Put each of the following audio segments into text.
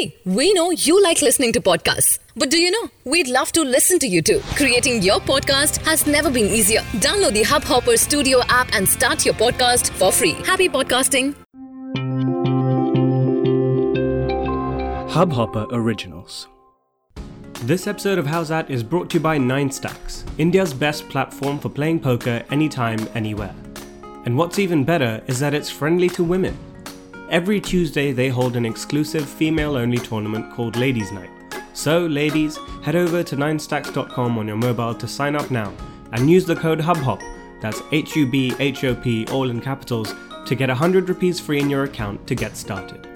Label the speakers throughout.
Speaker 1: Hey, we know you like listening to podcasts. But do you know? We'd love to listen to you too. Creating your podcast has never been easier. Download the Hubhopper Studio app and start your podcast for free. Happy podcasting.
Speaker 2: Hubhopper Originals. This episode of How's That is brought to you by Nine Stacks, India's best platform for playing poker anytime, anywhere. And what's even better is that it's friendly to women. Every Tuesday, they hold an exclusive female only tournament called Ladies Night. So, ladies, head over to 9stacks.com on your mobile to sign up now and use the code HUBHOP, that's H U B H O P, all in capitals, to get 100 rupees free in your account to get started.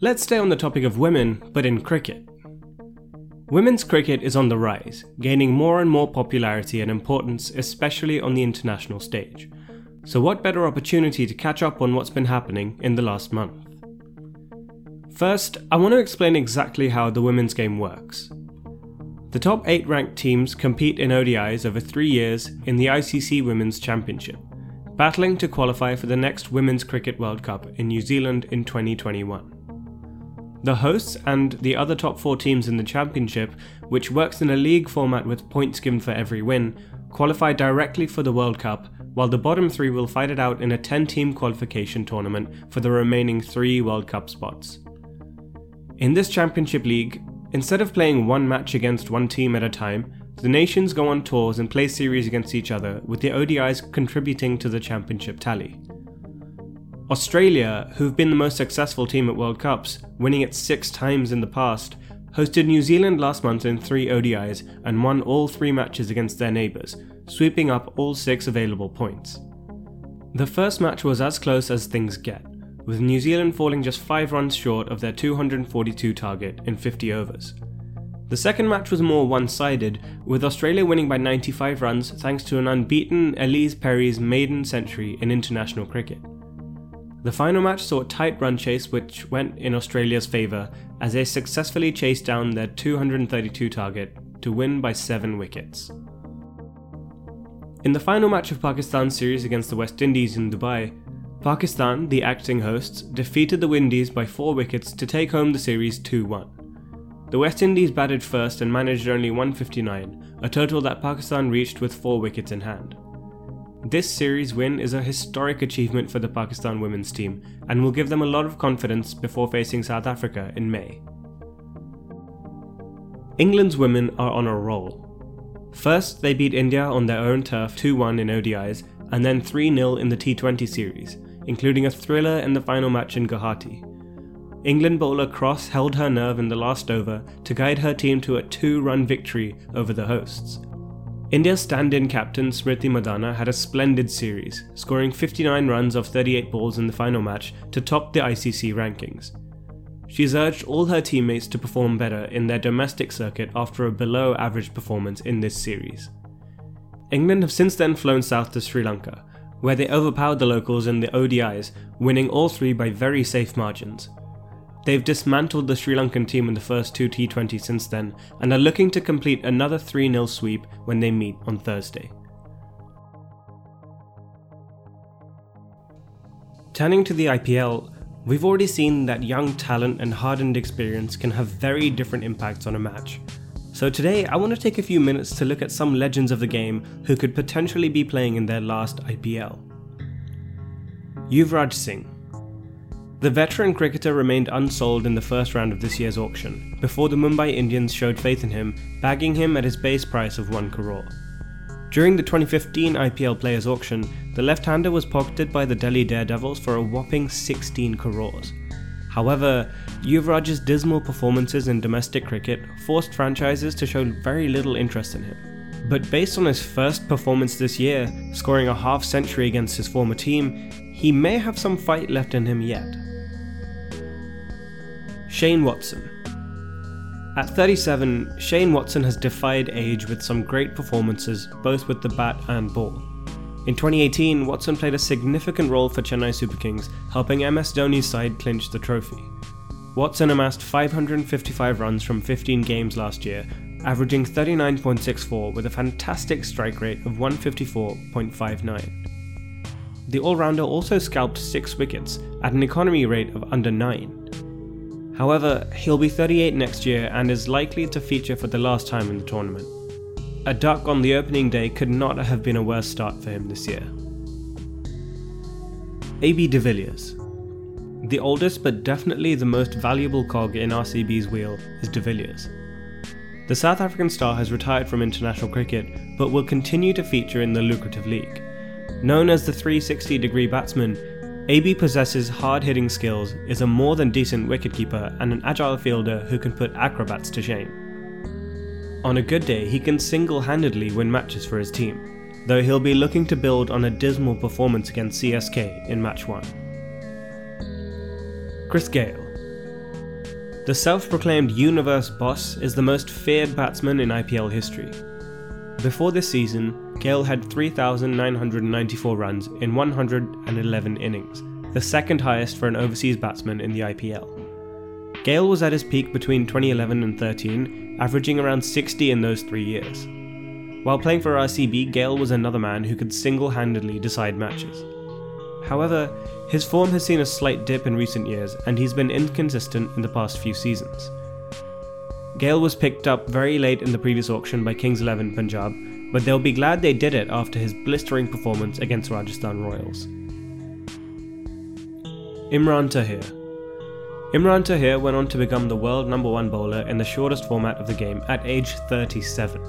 Speaker 2: Let's stay on the topic of women, but in cricket. Women's cricket is on the rise, gaining more and more popularity and importance, especially on the international stage. So, what better opportunity to catch up on what's been happening in the last month? First, I want to explain exactly how the women's game works. The top 8 ranked teams compete in ODIs over 3 years in the ICC Women's Championship, battling to qualify for the next Women's Cricket World Cup in New Zealand in 2021. The hosts and the other top 4 teams in the championship, which works in a league format with points given for every win, qualify directly for the World Cup while the bottom three will fight it out in a 10 team qualification tournament for the remaining three World Cup spots. In this Championship League, instead of playing one match against one team at a time, the nations go on tours and play series against each other, with the ODIs contributing to the championship tally. Australia, who've been the most successful team at World Cups, winning it six times in the past, hosted New Zealand last month in three ODIs and won all three matches against their neighbours, sweeping up all six available points. The first match was as close as things get, with New Zealand falling just 5 runs short of their 242 target in 50 overs. The second match was more one sided, with Australia winning by 95 runs thanks to an unbeaten Ellyse Perry's maiden century in international cricket. The final match saw a tight run chase which went in Australia's favour as they successfully chased down their 232 target to win by 7 wickets. In the final match of Pakistan's series against the West Indies in Dubai, Pakistan, the acting hosts, defeated the Windies by 4 wickets to take home the series 2 1. The West Indies batted first and managed only 159, a total that Pakistan reached with 4 wickets in hand. This series win is a historic achievement for the Pakistan women's team and will give them a lot of confidence before facing South Africa in May. England's women are on a roll. First, they beat India on their own turf 2 1 in ODIs and then 3 0 in the T20 series, including a thriller in the final match in Guwahati. England bowler Cross held her nerve in the last over to guide her team to a two run victory over the hosts. India's stand in captain Smriti Mandhana had a splendid series, scoring 59 runs off 38 balls in the final match to top the ICC rankings. She's urged all her teammates to perform better in their domestic circuit after a below average performance in this series. England have since then flown south to Sri Lanka, where they overpowered the locals in the ODIs, winning all three by very safe margins. They've dismantled the Sri Lankan team in the first two T20 since then and are looking to complete another 3 0 sweep when they meet on Thursday. Turning to the IPL, we've already seen that young talent and hardened experience can have very different impacts on a match. So today, I want to take a few minutes to look at some legends of the game who could potentially be playing in their last IPL. Yuvraj Singh the veteran cricketer remained unsold in the first round of this year's auction, before the Mumbai Indians showed faith in him, bagging him at his base price of 1 crore. During the 2015 IPL Players Auction, the left-hander was pocketed by the Delhi Daredevils for a whopping 16 crores. However, Yuvraj's dismal performances in domestic cricket forced franchises to show very little interest in him. But based on his first performance this year, scoring a half century against his former team, he may have some fight left in him yet. Shane Watson. At 37, Shane Watson has defied age with some great performances both with the bat and ball. In 2018, Watson played a significant role for Chennai Super Kings, helping MS Dhoni's side clinch the trophy. Watson amassed 555 runs from 15 games last year, averaging 39.64 with a fantastic strike rate of 154.59. the all rounder also scalped 6 wickets at an economy rate of under 9. However, he'll be 38 next year and is likely to feature for the last time in the tournament. A duck on the opening day could not have been a worse start for him this year. AB de Villiers. The oldest but definitely the most valuable cog in RCB's wheel is de Villiers. The South African star has retired from international cricket but will continue to feature in the lucrative league. Known as the 360 degree batsman, AB possesses hard hitting skills, is a more than decent wicketkeeper, and an agile fielder who can put acrobats to shame. On a good day, he can single handedly win matches for his team, though he'll be looking to build on a dismal performance against CSK in match 1. Chris Gayle. The self proclaimed universe boss is the most feared batsman in IPL history. Before this season, Gayle had 3,994 runs in 111 innings, the second highest for an overseas batsman in the IPL. Gayle was at his peak between 2011 and 13, averaging around 60 in those three years. While playing for RCB, Gayle was another man who could single handedly decide matches. However, his form has seen a slight dip in recent years and he's been inconsistent in the past few seasons. Gayle was picked up very late in the previous auction by Kings 11 Punjab, but they'll be glad they did it after his blistering performance against Rajasthan Royals. Imran Tahir Imran Tahir went on to become the world number one bowler in the shortest format of the game at age 37.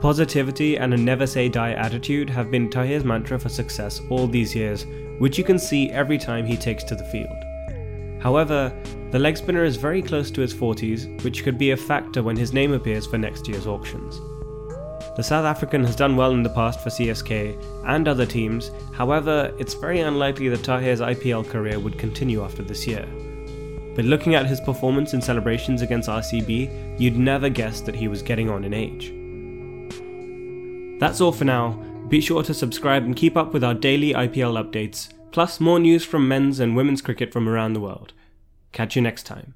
Speaker 2: Positivity and a never say die attitude have been Tahir's mantra for success all these years, which you can see every time he takes to the field. However, the leg spinner is very close to his 40s, which could be a factor when his name appears for next year's auctions. The South African has done well in the past for CSK and other teams, however, it's very unlikely that Tahir's IPL career would continue after this year. But looking at his performance in celebrations against RCB, you'd never guess that he was getting on in age. That's all for now. Be sure to subscribe and keep up with our daily IPL updates, plus more news from men's and women's cricket from around the world. Catch you next time.